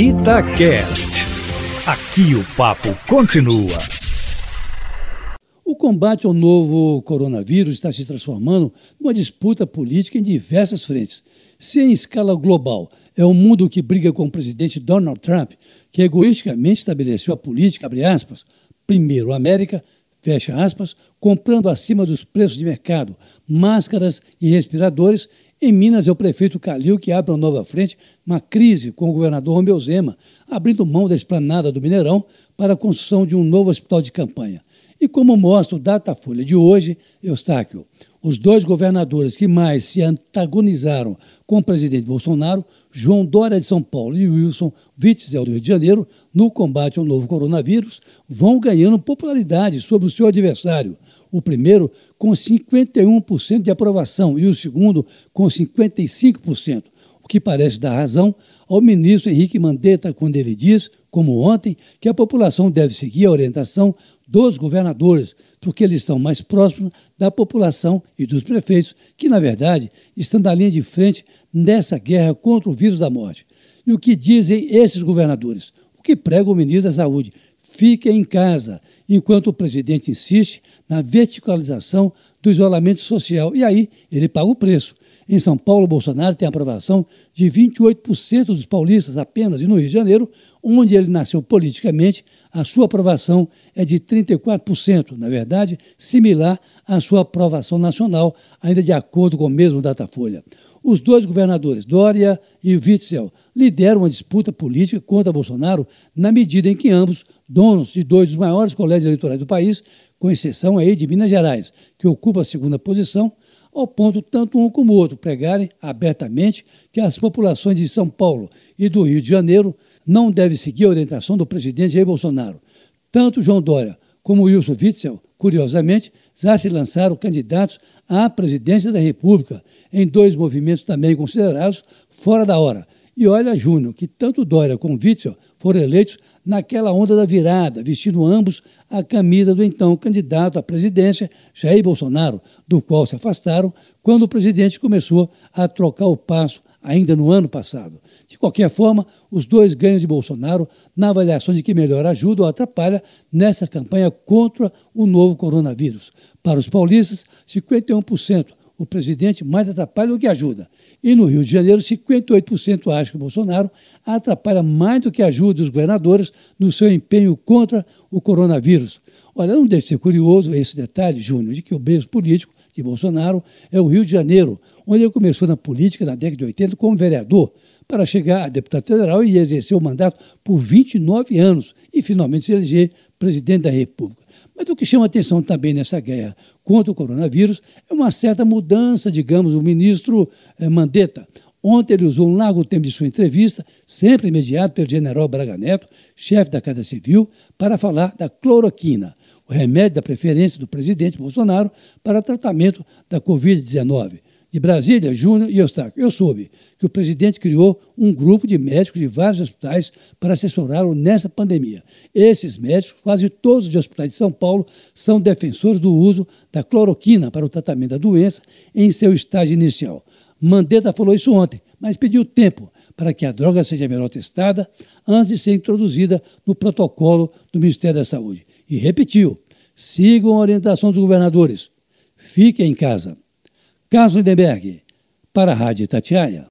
Itacast. Aqui o papo continua. O combate ao novo coronavírus está se transformando numa disputa política em diversas frentes. Se em escala global é o um mundo que briga com o presidente Donald Trump, que egoisticamente estabeleceu a política, abre aspas, primeiro América, fecha aspas, comprando acima dos preços de mercado máscaras e respiradores em Minas, é o prefeito Calil que abre uma nova frente, uma crise com o governador Romeu Zema, abrindo mão da esplanada do Mineirão para a construção de um novo hospital de campanha. E como mostra o Datafolha de hoje, Eustáquio, os dois governadores que mais se antagonizaram com o presidente Bolsonaro, João Dória de São Paulo e Wilson Witzel do Rio de Janeiro, no combate ao novo coronavírus, vão ganhando popularidade sobre o seu adversário. O primeiro com 51% de aprovação e o segundo com 55%, o que parece dar razão ao ministro Henrique Mandetta quando ele diz, como ontem, que a população deve seguir a orientação dos governadores, porque eles estão mais próximos da população e dos prefeitos, que, na verdade, estão na linha de frente nessa guerra contra o vírus da morte. E o que dizem esses governadores? O que prega o ministro da Saúde? Fique em casa, enquanto o presidente insiste na verticalização do isolamento social. E aí ele paga o preço. Em São Paulo, Bolsonaro tem aprovação de 28% dos paulistas apenas, e no Rio de Janeiro, onde ele nasceu politicamente, a sua aprovação é de 34%, na verdade, similar à sua aprovação nacional, ainda de acordo com o mesmo Datafolha. Os dois governadores, Dória e Witzel, lideram uma disputa política contra Bolsonaro na medida em que ambos, donos de dois dos maiores colégios eleitorais do país, com exceção aí de Minas Gerais, que ocupa a segunda posição, ao ponto tanto um como outro pregarem abertamente que as populações de São Paulo e do Rio de Janeiro não devem seguir a orientação do presidente Jair Bolsonaro. Tanto João Dória como Wilson Witzel, curiosamente, já se lançaram candidatos à presidência da República, em dois movimentos também considerados fora da hora. E olha, Júnior, que tanto Dória como Witzel foram eleitos naquela onda da virada, vestindo ambos a camisa do então candidato à presidência, Jair Bolsonaro, do qual se afastaram quando o presidente começou a trocar o passo ainda no ano passado. De qualquer forma, os dois ganham de Bolsonaro na avaliação de que melhor ajuda ou atrapalha nessa campanha contra o novo coronavírus. Para os paulistas, 51% o presidente mais atrapalha do que ajuda. E no Rio de Janeiro, 58% acham que Bolsonaro atrapalha mais do que ajuda os governadores no seu empenho contra o coronavírus. Olha, não deixe de ser curioso esse detalhe, Júnior, de que o berço político de Bolsonaro é o Rio de Janeiro, onde ele começou na política na década de 80 como vereador, para chegar a deputado federal e exercer o mandato por 29 anos e finalmente se eleger presidente da República. Mas o que chama atenção também nessa guerra contra o coronavírus é uma certa mudança, digamos, do ministro eh, Mandetta. Ontem ele usou um largo tempo de sua entrevista, sempre mediado pelo general Braga Neto, chefe da Casa Civil, para falar da cloroquina, o remédio da preferência do presidente Bolsonaro para tratamento da Covid-19 de Brasília, Júnior e Eustáquio. Eu soube que o presidente criou um grupo de médicos de vários hospitais para assessorá-lo nessa pandemia. Esses médicos, quase todos os hospitais de São Paulo, são defensores do uso da cloroquina para o tratamento da doença em seu estágio inicial. Mandetta falou isso ontem, mas pediu tempo para que a droga seja melhor testada antes de ser introduzida no protocolo do Ministério da Saúde. E repetiu: sigam a orientação dos governadores. Fiquem em casa. Carlos Lindenberg, para a Rádio Tatiaia.